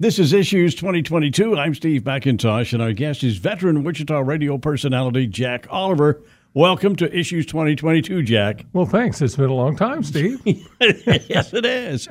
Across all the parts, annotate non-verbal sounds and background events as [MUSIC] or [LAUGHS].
This is Issues 2022. I'm Steve McIntosh, and our guest is veteran Wichita radio personality Jack Oliver. Welcome to Issues 2022, Jack. Well, thanks. It's been a long time, Steve. [LAUGHS] yes, it is.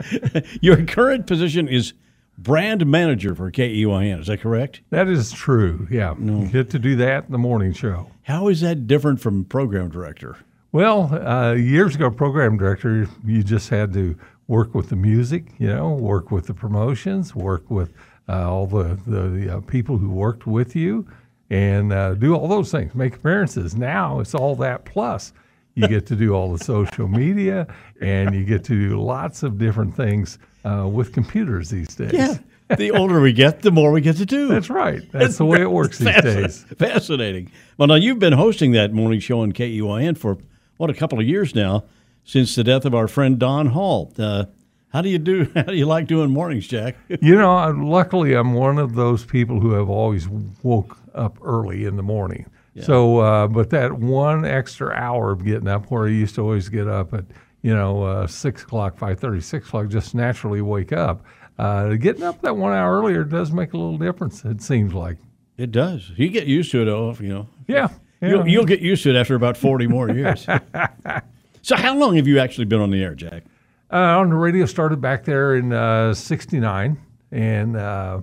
[LAUGHS] Your current position is brand manager for KEYN. Is that correct? that is true. Yeah. Get to do that in the morning show. How is that different from program director? Well, uh, years ago, program director, you just had to work with the music, you know, work with the promotions, work with uh, all the, the, the uh, people who worked with you, and uh, do all those things, make appearances. Now it's all that plus. You get to do all the social media, and you get to do lots of different things uh, with computers these days. Yeah. the older we get, the more we get to do. That's right. That's the way it works these days. Fascinating. Well, now you've been hosting that morning show on KEYN for what a couple of years now, since the death of our friend Don Hall. Uh, how do you do? [LAUGHS] How do you like doing mornings, Jack? [LAUGHS] You know, I- luckily, I'm one of those people who have always woke up early in the morning. So, uh, but that one extra hour of getting up, where I used to always get up at, you know, uh, six o'clock, five thirty, six o'clock, just naturally wake up. Uh, getting up that one hour earlier does make a little difference. It seems like. It does. You get used to it, though. You know, Yeah. yeah. you'll, you'll get used to it after about forty more years. [LAUGHS] so, how long have you actually been on the air, Jack? Uh, on the radio, started back there in uh, '69 and uh,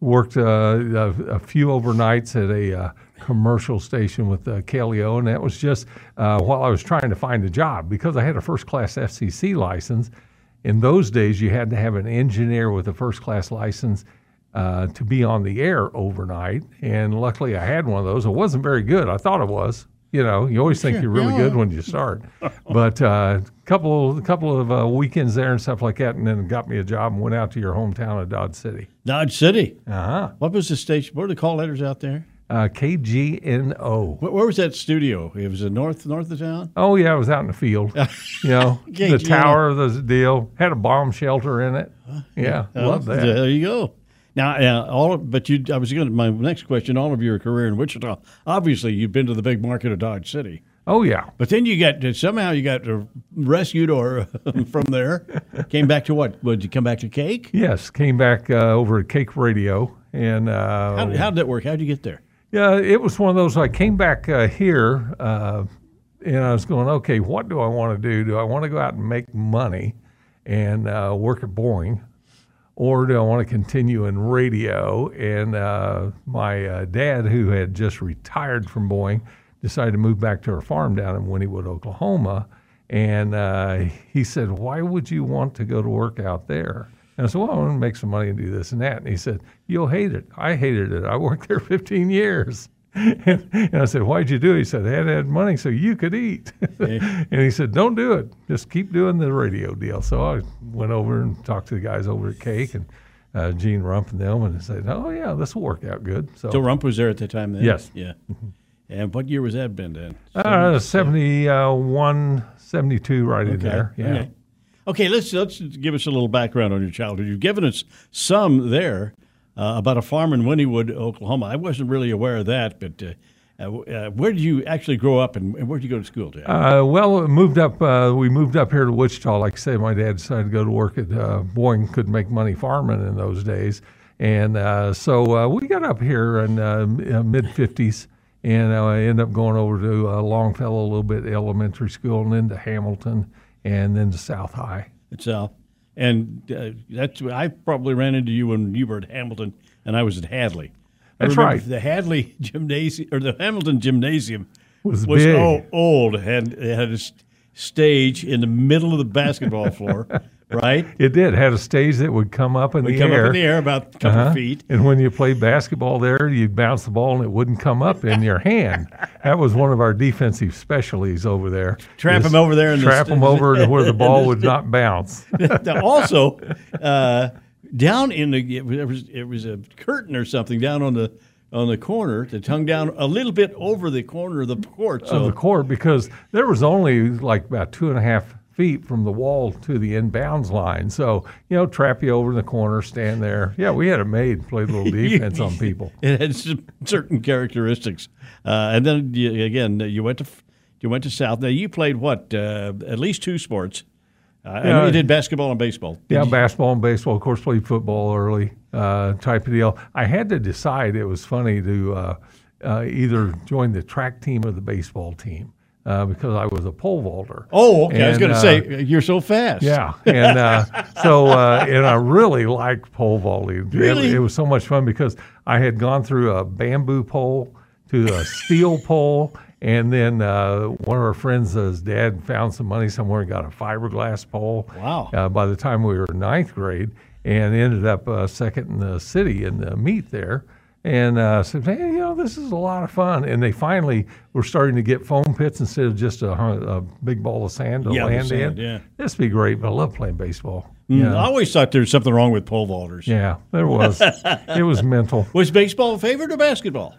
worked uh, a, a few overnights at a uh, commercial station with uh, KLEO, and that was just uh, while I was trying to find a job because I had a first class FCC license. In those days, you had to have an engineer with a first class license uh, to be on the air overnight, and luckily I had one of those. It wasn't very good. I thought it was. You know, you always think you're really good when you start, [LAUGHS] but a uh, couple couple of uh, weekends there and stuff like that, and then got me a job and went out to your hometown of Dodge City. Dodge City. Uh huh. What was the station? What were the call letters out there? Uh, KGNO. Where, where was that studio? It was the north north of town. Oh yeah, it was out in the field. [LAUGHS] You know, the tower, the deal had a bomb shelter in it. Yeah, love Oh, that. There you go. Now, uh, all of, but you. I was going to my next question. All of your career in Wichita, obviously, you've been to the big market of Dodge City. Oh yeah. But then you got somehow you got rescued or [LAUGHS] from there. Came back to what? Would you come back to Cake? Yes, came back uh, over at Cake Radio, and uh, How, how did that work? How did you get there? Yeah, it was one of those. I came back uh, here, uh, and I was going, okay, what do I want to do? Do I want to go out and make money and uh, work at Boeing, or do I want to continue in radio? And uh, my uh, dad, who had just retired from Boeing, decided to move back to our farm down in Wynnewood, Oklahoma. And uh, he said, Why would you want to go to work out there? And I said, Well, I want to make some money and do this and that. And he said, You'll hate it. I hated it. I worked there 15 years. And, and I said, Why'd you do it? He said, I had to have money so you could eat. [LAUGHS] and he said, Don't do it. Just keep doing the radio deal. So I went over and talked to the guys over at Cake and uh, Gene Rump and them and said, Oh, yeah, this will work out good. So, So Rump was there at the time then. Yes. Yeah. And what year was that been then? uh, 71, 72, right in there. Yeah. Okay. Okay, let's let's give us a little background on your childhood. You've given us some there uh, about a farm in Wynnewood, Oklahoma. I wasn't really aware of that, but uh, uh, uh, where did you actually grow up, and, and where did you go to school, Jack? Uh, well, moved up. Uh, we moved up here to Wichita. Like I say, my dad decided to go to work at uh, Boeing. Couldn't make money farming in those days, and uh, so uh, we got up here in uh, mid '50s, and uh, I ended up going over to uh, Longfellow a little bit, elementary school, and then to Hamilton, and then to South High. at South. And uh, that's I probably ran into you when you were at Hamilton, and I was at Hadley. I That's right. The Hadley [LAUGHS] gymnasium or the Hamilton gymnasium Was was big. old. Had it had a stage in the middle of the basketball floor, [LAUGHS] right? [LAUGHS] It did had a stage that would come up in We the come air. up in the air about a couple Uh-huh. feet. And when you played basketball there, you'd bounce the ball and it wouldn't come up in your hand. That was one of our defensive specialties over there. Trap is 'em over there in the trap st- them over to where the [LAUGHS] ball the would not bounce. [LAUGHS] Also, uh, down in the it was it was a curtain or something down on the on the corner that hung down a little bit over the corner of the court. So of the court because there was only like about two and a half feet from the wall to the inbounds line. So, you know, trap you over in the corner, stand there. Yeah, we had it made, play a little [LAUGHS] defense on people. it had certain characteristics. Uh, and then you, again, you went to you went to South. Now you played what? Uh, at least two sports. I I know you did basketball and baseball. Did Yeah, you- basketball and baseball. Of course, played football early, uh, type of deal. I had to decide. It was funny to uh, uh, either join the track team or the baseball team uh, because I was a pole vaulter. Oh, okay. I was going to uh, say you're so fast. Yeah, and uh, [LAUGHS] so uh, and I really liked pole vaulting. Really? it, it was so much fun because I had gone through a bamboo pole to a steel [LAUGHS] pole, and then uh, one of our friends' uh, dad found some money somewhere and got a fiberglass pole. Wow. Uh, by the time we were ninth grade, and ended up uh, second in the city in the meet there. And uh, said, hey, you know, this is a lot of fun. And they finally were starting to get foam pits instead of just a, a big ball of sand to Yeah, land sand, in. yeah. This would be great, but I love playing baseball. Mm, Yeah. I always thought there was something wrong with pole vaulters. Yeah, there was. [LAUGHS] it was mental. Was baseball a favorite or basketball?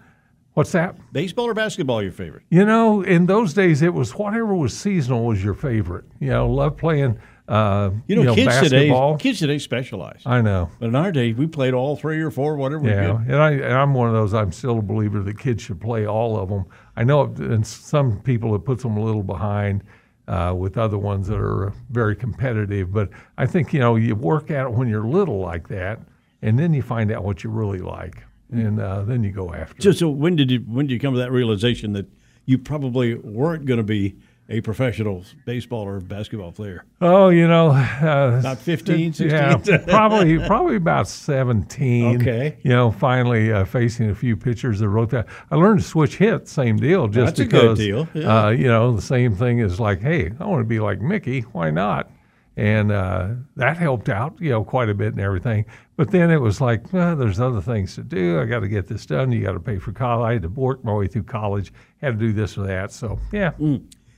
What's that? Baseball or basketball your favorite? You know, in those days, it was whatever was seasonal was your favorite. You know, love playing. Uh, You know, kids basketball. today kids today specialize. I know. But in our day, we played all three or four, whatever. Yeah, and I and I'm one of those. I'm still a believer that kids should play all of them. I know, it- and some people it puts them a little behind uh, with other ones that are very competitive. But I think you know you work at it when you're little like that, and then you find out what you really like, and uh, then you go after. it. So, so when did you when did you come to that realization that you probably weren't going to be a professional baseball or basketball player? Oh, you know, uh, About 15, 16? Yeah, [LAUGHS] probably probably about seventeen. Okay. You know, finally uh, facing a few pitchers that wrote that. I learned to switch hits, same deal. Just That's a good because, deal, yeah. Uh, you know, the same thing is like, hey, I want to be like Mickey. Why not? And uh, that helped out, you know, quite a bit and everything. But then it was like, well, there's other things to do. I got to get this done. You got to pay for college. I had to work my way through college. Had to do this or that. So yeah,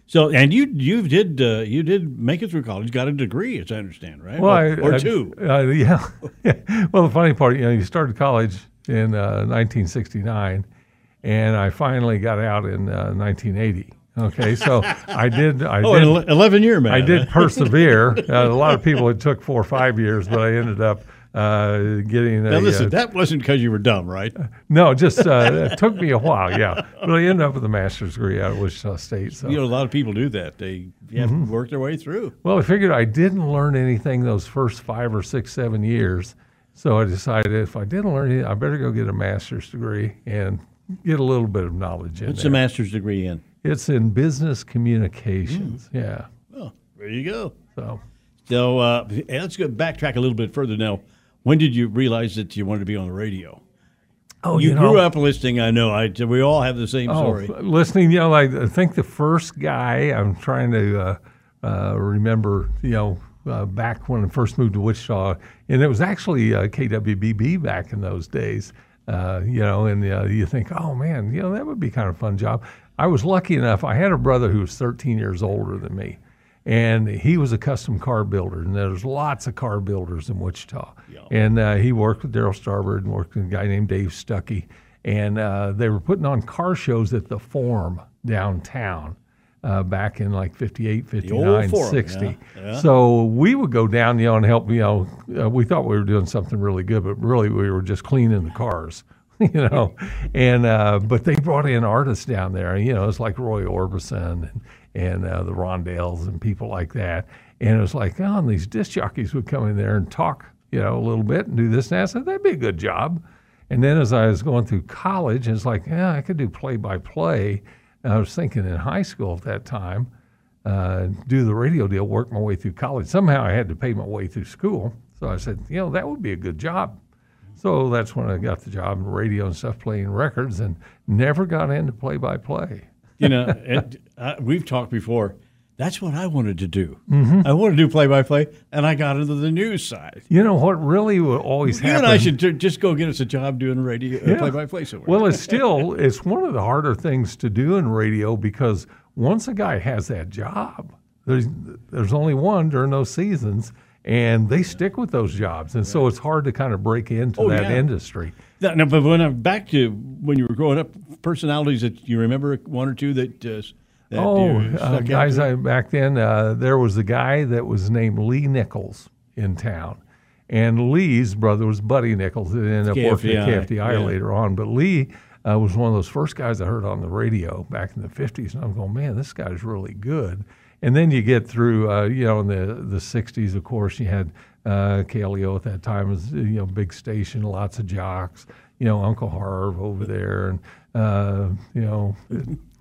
So, and you you did uh, you did make it through college, got a degree, as I understand, right? Well, or, I- or I- two. Uh, [LAUGHS] yeah. well, the funny part, you know, you started college in uh, 1969, and I finally got out in uh, 1980. Okay, so [LAUGHS] I did. I Oh, did. an eleven year man. I did persevere. [LAUGHS] Uh, a lot of people it took four or five years, but I ended up uh, getting. Now a, listen, uh, that wasn't because you were dumb, right? [LAUGHS] no, just uh, it took me a while. Yeah, but I ended up with a master's degree out of Wichita State. So You know, a lot of people do that. They have Mm-hmm. work their way through. Well, I figured I didn't learn anything those first five or six, seven years. So I decided if I didn't learn anything, I better go get a master's degree and get a little bit of knowledge in What's there. a master's degree in? it's in business communications. Yeah. Oh, there you go. So So uh, let's go backtrack a little bit further now. When did you realize that you wanted to be on the radio? oh, you, you, grew know, up listening. I know. I we all have the same oh, story. listening. You know, like I think the first guy I'm trying to uh, uh, remember. You know. Uh, back when I first moved to Wichita, and it was actually uh, KWBB back in those days. Uh, you know, and uh, you think, oh man, you know that would be kind of a fun job. I was lucky enough. I had a brother who was 13 years older than me, and he was a custom car builder. And there's lots of car builders in Wichita. Yeah. And uh, he worked with Darryl Starbird and worked with a guy named Dave Stuckey. And uh, they were putting on car shows at the Forum downtown uh, back in like 58, 59, Forum, 60. yeah, yeah. So we would go down, you know, and help, you know, uh, we thought we were doing something really good, but really we were just cleaning the cars. [LAUGHS] You know, and uh, but they brought in artists down there. You know, it's like Roy Orbison and and uh, the Rondells and people like that. And it was like, oh, and these disc jockeys would come in there and talk, you know, a little bit and do this and that. I said that'd be a good job. And then as I was going through college, it's like, yeah, I could do play by play. I was thinking in high school at that time, uh, do the radio deal, work my way through college. Somehow I had to pay my way through school. So I said, you know, that would be a good job. So that's when I got the job in radio and stuff, playing records, and never got into play by play. You know, it, uh, we've talked before. That's what I wanted to do. I wanted to do play by play, and I got into the news side. You know what really would always You happen? and I should t- just go get us a job doing radio play by play somewhere. Well, it's [LAUGHS] still it's one of the harder things to do in radio because once a guy has that job, there's there's only one during those seasons, and they stick with those jobs, and so it's hard to kind of break into Oh, that yeah. industry. Now, now, but when I'm back to when you were growing up, personalities that you remember one or two that uh, that Oh, uh, guys! I, back then, uh, there was a guy that was named Lee Nichols in town, and Lee's brother was Buddy Nichols. That ended up working at KFDI, KFDI yeah. later on. But Lee uh, was one of those first guys I heard on the radio back in the '50s, and I'm going, man, this guy's really good. And then you get through, uh, you know, in the the '60s, of course, you had uh, KLEO at that time was you know big station, lots of jocks. You know, Uncle Harv over there, and uh, you know,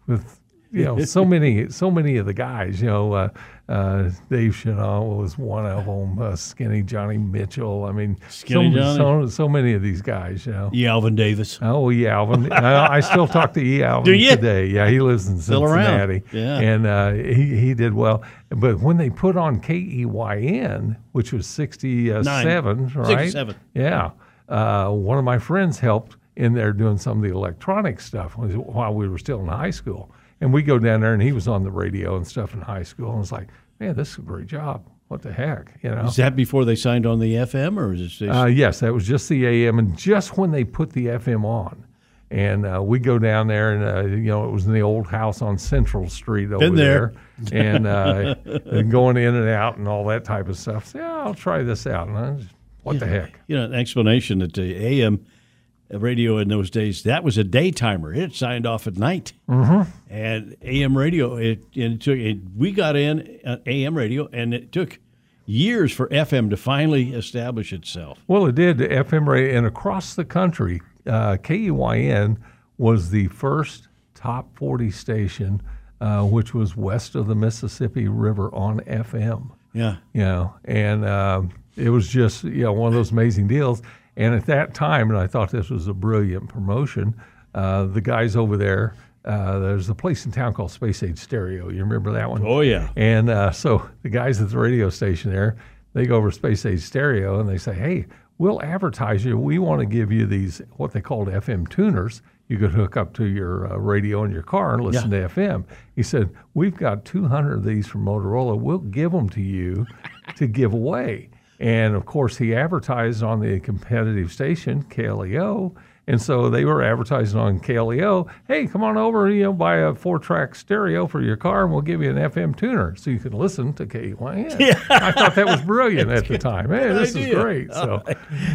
with you know so many so many of the guys. You know, uh, uh, Dave Chanel was one of them. Uh, Skinny Johnny Mitchell. I mean, Skinny so, Johnny. so so many of these guys. You know. E. Alvin Davis. Oh, E. Alvin. [LAUGHS] I, I still talk to E. Alvin today. Yeah, he lives in Still around. Cincinnati. Yeah. And uh, he, he did well. But when they put on KEYN, which was 67, right? 67. Yeah. Uh, one of my friends helped in there doing some of the electronic stuff while we were still in high school. And we go down there, and he was on the radio and stuff in high school. And it's like, man, this is a great job. What the heck, you know? Is that before they signed on the FM, or is it? Uh, yes, that was just the AM, and just when they put the FM on, and uh, we go down there, and uh, you know it was in the old house on Central Street over Been there. and, uh, [LAUGHS] and going in and out and all that type of stuff. So, yeah, I'll try this out. And I just, what the heck? you know, an explanation that the AM radio in those days that was a daytimer. It signed off at night, mm-hmm. and AM radio it, it took. It, we got in uh, AM radio, and it took years for FM to finally establish itself. Well, it did. FM radio, and across the country, uh, KEYN was the first top 40 station, uh, which was west of the Mississippi River on FM. Yeah, you know, and um, it was just you know one of those amazing deals. And at that time, and I thought this was a brilliant promotion, uh, the guys over there. Uh, there's a place in town called Space Age Stereo. You remember that one? Oh yeah. And uh, so the guys at the radio station there, they go over Space Age Stereo and they say, "Hey, we'll advertise you. We want to give you these what they called FM tuners. You could hook up to your uh, radio in your car and listen Yeah. to FM." He said, "We've got 200 of these from Motorola. We'll give them to you to give away." And of course, he advertised on the competitive station KLEO. And so they were advertising on KLEO, hey, come on over, you know, buy a four track stereo for your car and we'll give you an FM tuner so you can listen to KYN. [LAUGHS] Yeah. I thought that was brilliant at the time. Hey, this is great. So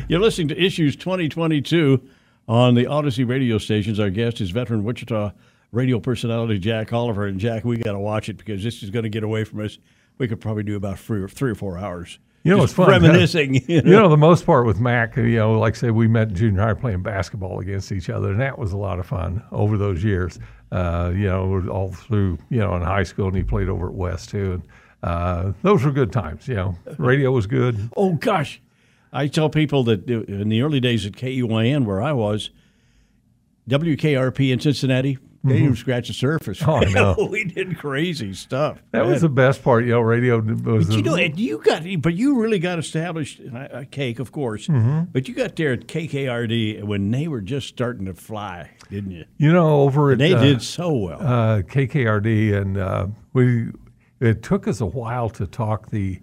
You're listening to Issues 2022 on the Audacy radio stations. Our guest is veteran Wichita radio personality Jack Oliver. And Jack, we got to watch it because this is going to get away from us. We could probably do about three or, three or four hours. You know, it's fun. Reminiscing. [LAUGHS] You You know? know, the most part with Mac, you know, like I said, we met in junior high playing basketball against each other, and that was a lot of fun over those years. Uh, you know, all through, you know, in high school, and he played over at West too. And uh, those were good times. You know, radio was good. Oh gosh, I tell people that in the early days at KUYN, where I was, WKRP in Cincinnati, they didn't even scratch the surface. Mm-hmm. Oh, [LAUGHS] know. we did crazy stuff. That was the best part. You know, radio was. But you know, and you got, but you really got established. Uh, cake, of course, Mm-hmm. but you got there at KKRD when they were just starting to fly, didn't you? you know, over at They uh, did so well. uh, KKRD, and uh, we it took us a while to talk the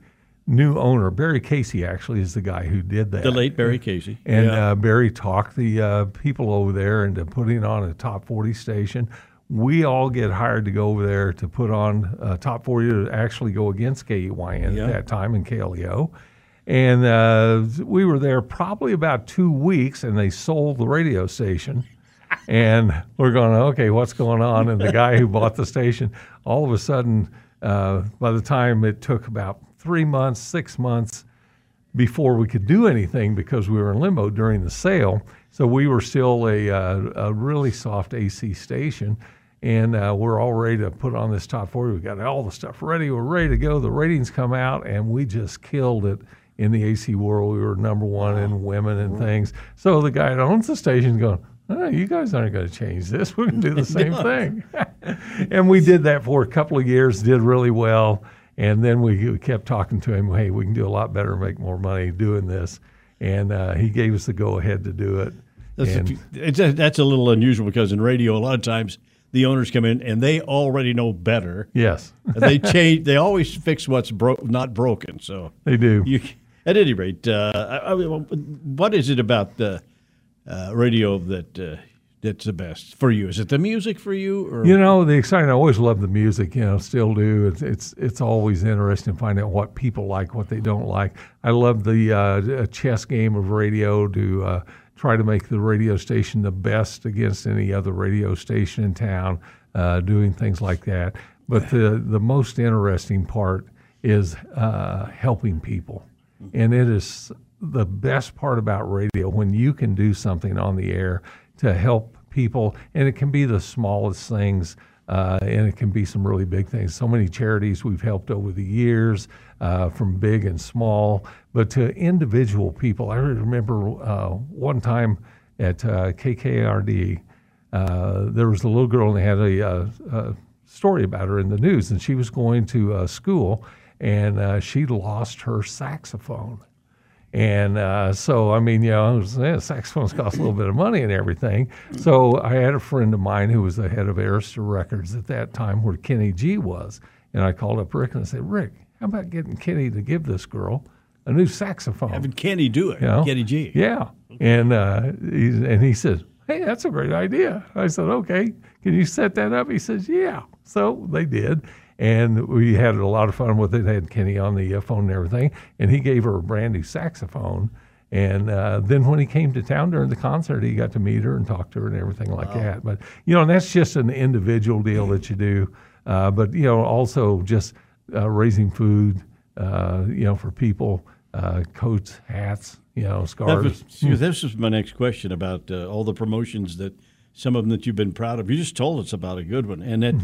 new owner. Barry Casey actually is the guy who did that. the late Barry Casey, And Yeah. uh, Barry talked the uh, people over there into putting on a top 40 station. We all get hired to go over there to put on uh, top 40 to actually go against KEYN Yeah. at that time in KLEO. And uh, we were there probably about two weeks, and they sold the radio station. and we're going, okay, what's going on? And the guy who bought the station, all of a sudden, uh, by the time it took about three months, six months, before we could do anything because we were in limbo during the sale. So we were still a, uh, a really soft AC station, and uh, we're all ready to put on this top 40. We got all the stuff ready. We're ready to go. The ratings come out, and we just killed it in the AC world. We were number one in women and things. So the guy that owns the station going, oh, you guys aren't going to change this. We're going to do the [LAUGHS] same thing. [LAUGHS] and we did that for a couple of years, did really well. And then we, we kept talking to him, hey, we can do a lot better, make more money doing this. And uh, he gave us the go ahead to do it. That's, and, a, that's a little unusual because in radio, a lot of times the owners come in and they already know better. yes, they change. They always fix what's bro- not broken. So they do. you, at any rate, uh, I, I, what is it about the uh, radio that uh, that's the best for you? Is it the music for you, or You know, the exciting. I always love the music. You know, still do. It's it's it's always interesting to find out what people like, what they don't like. I love the uh, chess game of radio to uh, try to make the radio station the best against any other radio station in town. Uh, doing things like that. But the the most interesting part is uh, helping people, and it is the best part about radio when you can do something on the air to help people, and it can be the smallest things. Uh, and it can be some really big things. So many charities we've helped over the years, uh, from big and small, but to individual people. I remember uh, one time at uh, KKRD, uh, there was a little girl and they had a, a, a, story about her in the news, and she was going to uh, school and she lost her saxophone. And uh, so, I mean, you know, was, yeah, saxophones cost a little bit of money and everything. So I had a friend of mine who was the head of Arista Records at that time, where Kenny G was. And I called up Rick and I said, Rick, how about getting Kenny to give this girl a new saxophone? Having Kenny do it, you know? Kenny G. Yeah. And, uh, he, and he said, hey, that's a great idea. I said, okay, can you set that up? He says, yeah. So they did and we had a lot of fun with it. They had Kenny on the uh, phone and everything, and he gave her a brand new saxophone. And uh, then when he came to town during the concert, he got to meet her and talk to her and everything like wow. that. But you know, that's just an individual deal that you do. Uh, but you know, also just uh, raising food, uh, you know, for people, uh, coats, hats, you know, scarves. Was, this is my next question about all the promotions that some of them that you've been proud of. You just told us about a good one, and that.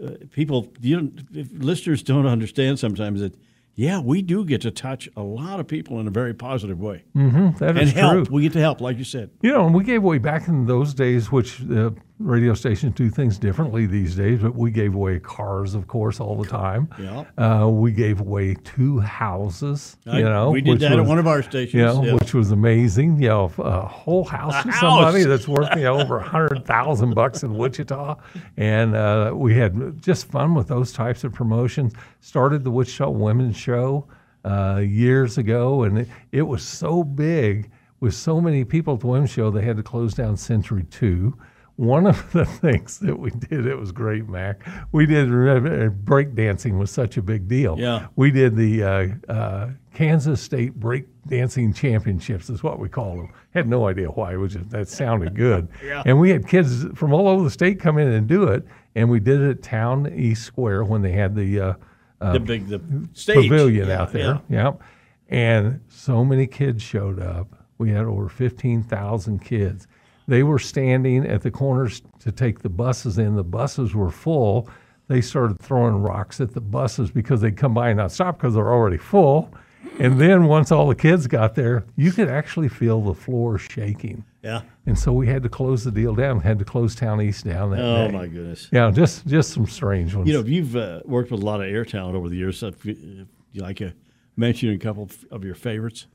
Uh, people, you listeners don't understand sometimes that yeah, we do get to touch a lot of people in a very positive way. Mm-hmm, and help. True. We get to help, like you said. You know, and we gave away back in those days, which the radio stations do things differently these days, but we gave away cars, of course, all the time. Yeah. Uh, we gave away two houses. I, you know, we did that was, at one of our stations. You know, yeah. which was amazing. You know, a whole house a house. somebody that's worth you know over a hundred thousand bucks in Wichita, and uh, we had just fun with those types of promotions. Started the Wichita Women's Show uh, years ago, and it, it was so big with so many people at the women's show, they had to close down Century 2 one of the [LAUGHS] things that we did, it was great, Mac. We did uh, break dancing was such a big deal. Yeah. We did the uh, uh, Kansas State Break Dancing Championships, is what we called them. Had no idea why. It was just, that sounded good. [LAUGHS] yeah. And we had kids from all over the state come in and do it. And we did it at Town East Square when they had the uh, uh the big the stage. pavilion yeah, out there. Yeah. Yep. And so many kids showed up. We had over 15,000 kids they were standing at the corners to take the buses in. The buses were full. They started throwing rocks at the buses because they'd come by and not stop because they're already full. And then once all the kids got there, you could actually feel the floor shaking. Yeah. And so we had to close the deal down. Had to close Town East down that oh, day. my goodness. Yeah, just just some strange ones. You know, you've uh, worked with a lot of air talent over the years. So if you, you like a mention a couple of your favorites? [LAUGHS]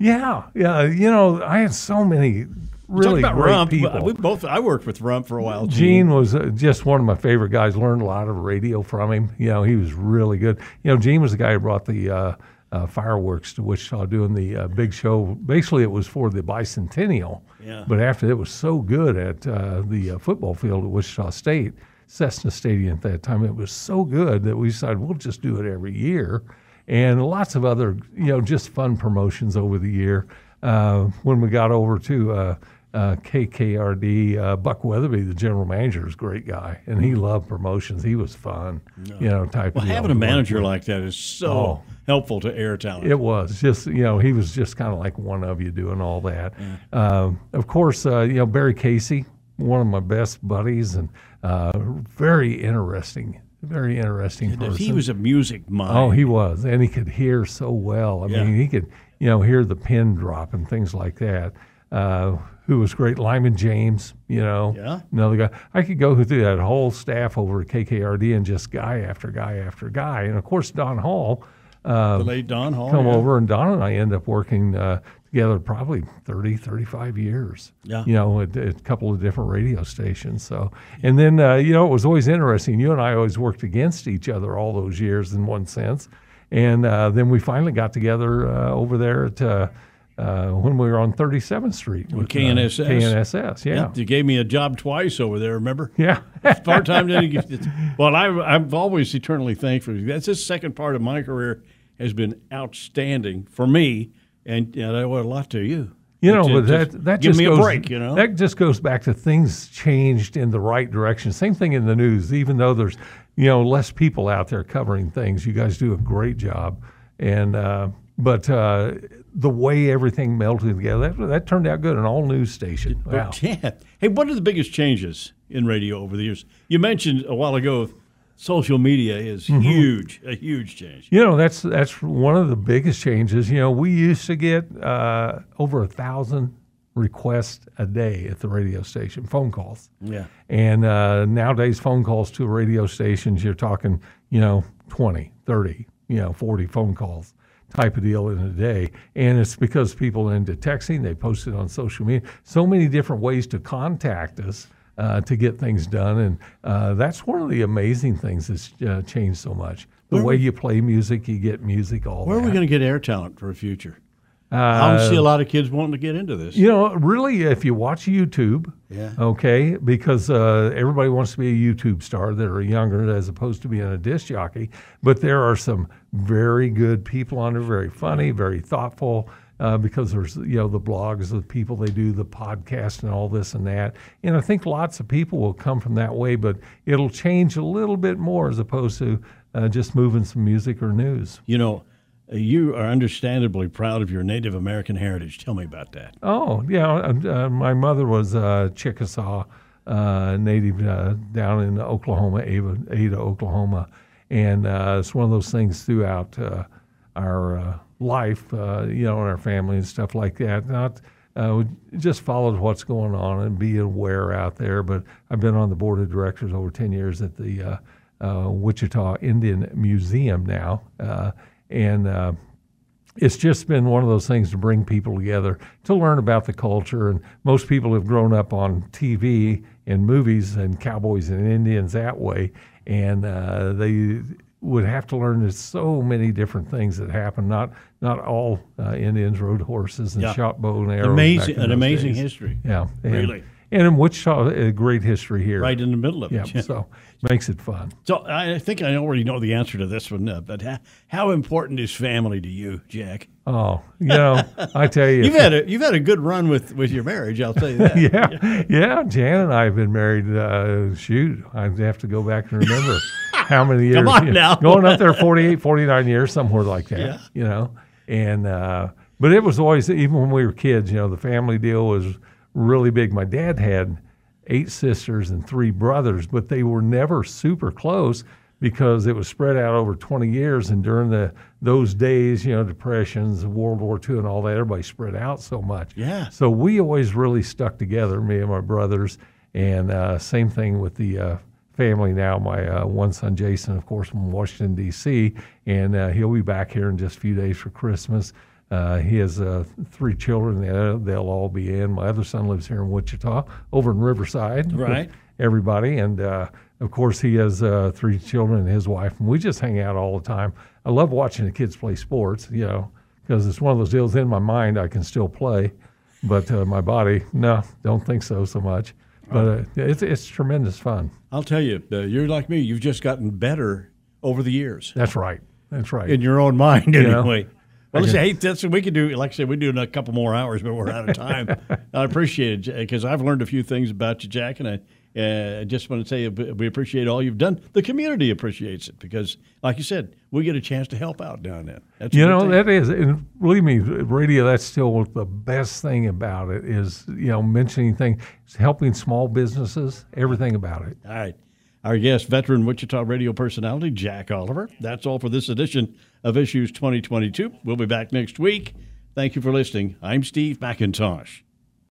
yeah, yeah. You know, I had so many really Talk about great Rump. people. We both. I worked with Rump for a while. Gene, Gene was uh, just one of my favorite guys. Learned a lot of radio from him. You know, he was really good. You know, Gene was the guy who brought the uh, uh, fireworks to Wichita, doing the uh, big show. Basically, it was for the bicentennial. Yeah. But after it was so good at uh, the uh, football field at Wichita State, Cessna Stadium at that time, it was so good that we decided we'll just do it every year and lots of other, you know, just fun promotions over the year. Uh, when we got over to uh, uh, KKRD, uh, Buck Weatherby, the general manager, is a great guy, and he loved promotions. He was fun, no. you know, type. Well, having a manager like that is so oh, helpful to air talent. It was just, you know, he was just kind of like one of you doing all that. Yeah. Um, of course, uh, you know, Barry Casey, one of my best buddies, and uh, very interesting very interesting person. He was a music mind. Oh, he was, and he could hear so well. I yeah. mean, he could, you know, hear the pin drop and things like that. Uh, who was great, Lyman James, you know, yeah. another guy. I could go through that whole staff over at KKRD and just guy after guy after guy, and of course Don Hall. Uh, the late Don Hall. Come yeah. over, and Don and I end up working uh, together probably 30, 35 years. Yeah. You know, at, at a couple of different radio stations. So, and then, uh, you know, it was always interesting. You and I always worked against each other all those years in one sense. And uh, then we finally got together uh, over there at, uh, uh, when we were on 37th Street with KNSS. Uh, KNSS, yeah. You gave me a job twice over there, remember? [LAUGHS] Yeah. Part time. Well, I, I'm always eternally thankful. That's the second part of my career has been outstanding for me and, and I owe a lot to you. You know, but that that give just me a goes, break, you know? that just goes back to things changed in the right direction. Same thing in the news. Even though there's you know less people out there covering things, you guys do a great job. And uh, but uh, the way everything melted together, that, that turned out good. An all news station. Wow. Yeah. Hey, what are the biggest changes in radio over the years? You mentioned a while ago social media is Mm-hmm. huge, a huge change. You know, that's that's one of the biggest changes. You know, we used to get uh, over a thousand requests a day at the radio station, phone calls. Yeah. And uh, nowadays, phone calls to radio stations, you're talking, you know, 20, 30, you know, 40 phone calls type of deal in a day. And it's because people are into texting, they post it on social media. So many different ways to contact us uh, to get things done. And uh, that's one of the amazing things that's uh, changed so much. The Where way we- you play music, you get music, all Where are we going to get air talent for a future? I don't see a lot of kids wanting to get into this. You know, really, if you watch YouTube, Yeah. okay, because uh, everybody wants to be a YouTube star that are younger as opposed to being a disc jockey. But there are some very good people on there, very funny, very thoughtful. Uh, because there's you know the blogs, the people they do, the podcast, and all this and that, and I think lots of people will come from that way, but it'll change a little bit more as opposed to uh, just moving some music or news. You know, uh, you are understandably proud of your Native American heritage. Tell me about that. Oh, yeah. Uh, uh, my mother was uh, Chickasaw uh, native uh, down in Oklahoma, Ada, Ada Oklahoma. And it's one of those things throughout our life, you know, in our family and stuff like that. Not just followed what's going on and be aware out there. But I've been on the board of directors over 10 years at the Wichita Indian Museum now. And uh, it's just been one of those things to bring people together to learn about the culture. And most people have grown up on TV and movies and cowboys and Indians that way, and uh, they would have to learn there's so many different things that happen. Not not all uh, Indians rode horses and Yeah. shot bow and arrows. Amazing, in an amazing days. history. Yeah, and, Really. And in Wichita, a great history here. Right in the middle of it, Yeah, so makes it fun. So I think I already know the answer to this one, uh, but how, how important is family to you, Jack? Oh, you know, I tell you, [LAUGHS] You've had a you've had a good run with, with your marriage. I'll tell you that. [LAUGHS] yeah, yeah. Jan and I have been married. Uh, shoot, I'd have to go back and remember [LAUGHS] how many years. Come on you know, now. going up there 48, 49 years, somewhere like that. Yeah. You know, and uh, but it was always even when we were kids. You know, the family deal was really big. My dad had eight sisters and three brothers, but they were never super close because it was spread out over 20 years. And during the those days, you know, depressions, World War II, and all that, everybody spread out so much. Yeah. So we always really stuck together, me and my brothers. And uh, same thing with the uh, family now. My uh, one son, Jason, of course, from Washington, D.C., and uh, he'll be back here in just a few days for Christmas. Uh, he has uh, three children. They'll, they'll all be in. My other son lives here in Wichita, over in Riverside. Right. Everybody. And uh, of course, he has uh, three children and his wife. And we just hang out all the time. I love watching the kids play sports, you know, because it's one of those deals in my mind I can still play, but uh, my body, no, don't think so so much. But uh, it's, it's tremendous fun. I'll tell you, uh, you're like me. You've just gotten better over the years That's right. That's right. in your own mind, [LAUGHS] know, anyway. Well, listen, hey, that's what we can do. Like I said, we do in a couple more hours, but we're out of time. [LAUGHS] I appreciate it because I've learned a few things about you, Jack, and I uh, just want to say we appreciate all you've done. The community appreciates it because, like you said, we get a chance to help out down there. That's You know that is, and believe me, radio. That's still the best thing about it is you know mentioning things, helping small businesses, everything about it. All right. Our guest, veteran Wichita radio personality, Jack Oliver. That's all for this edition of Issues 2022. We'll be back next week. Thank you for listening. I'm Steve McIntosh.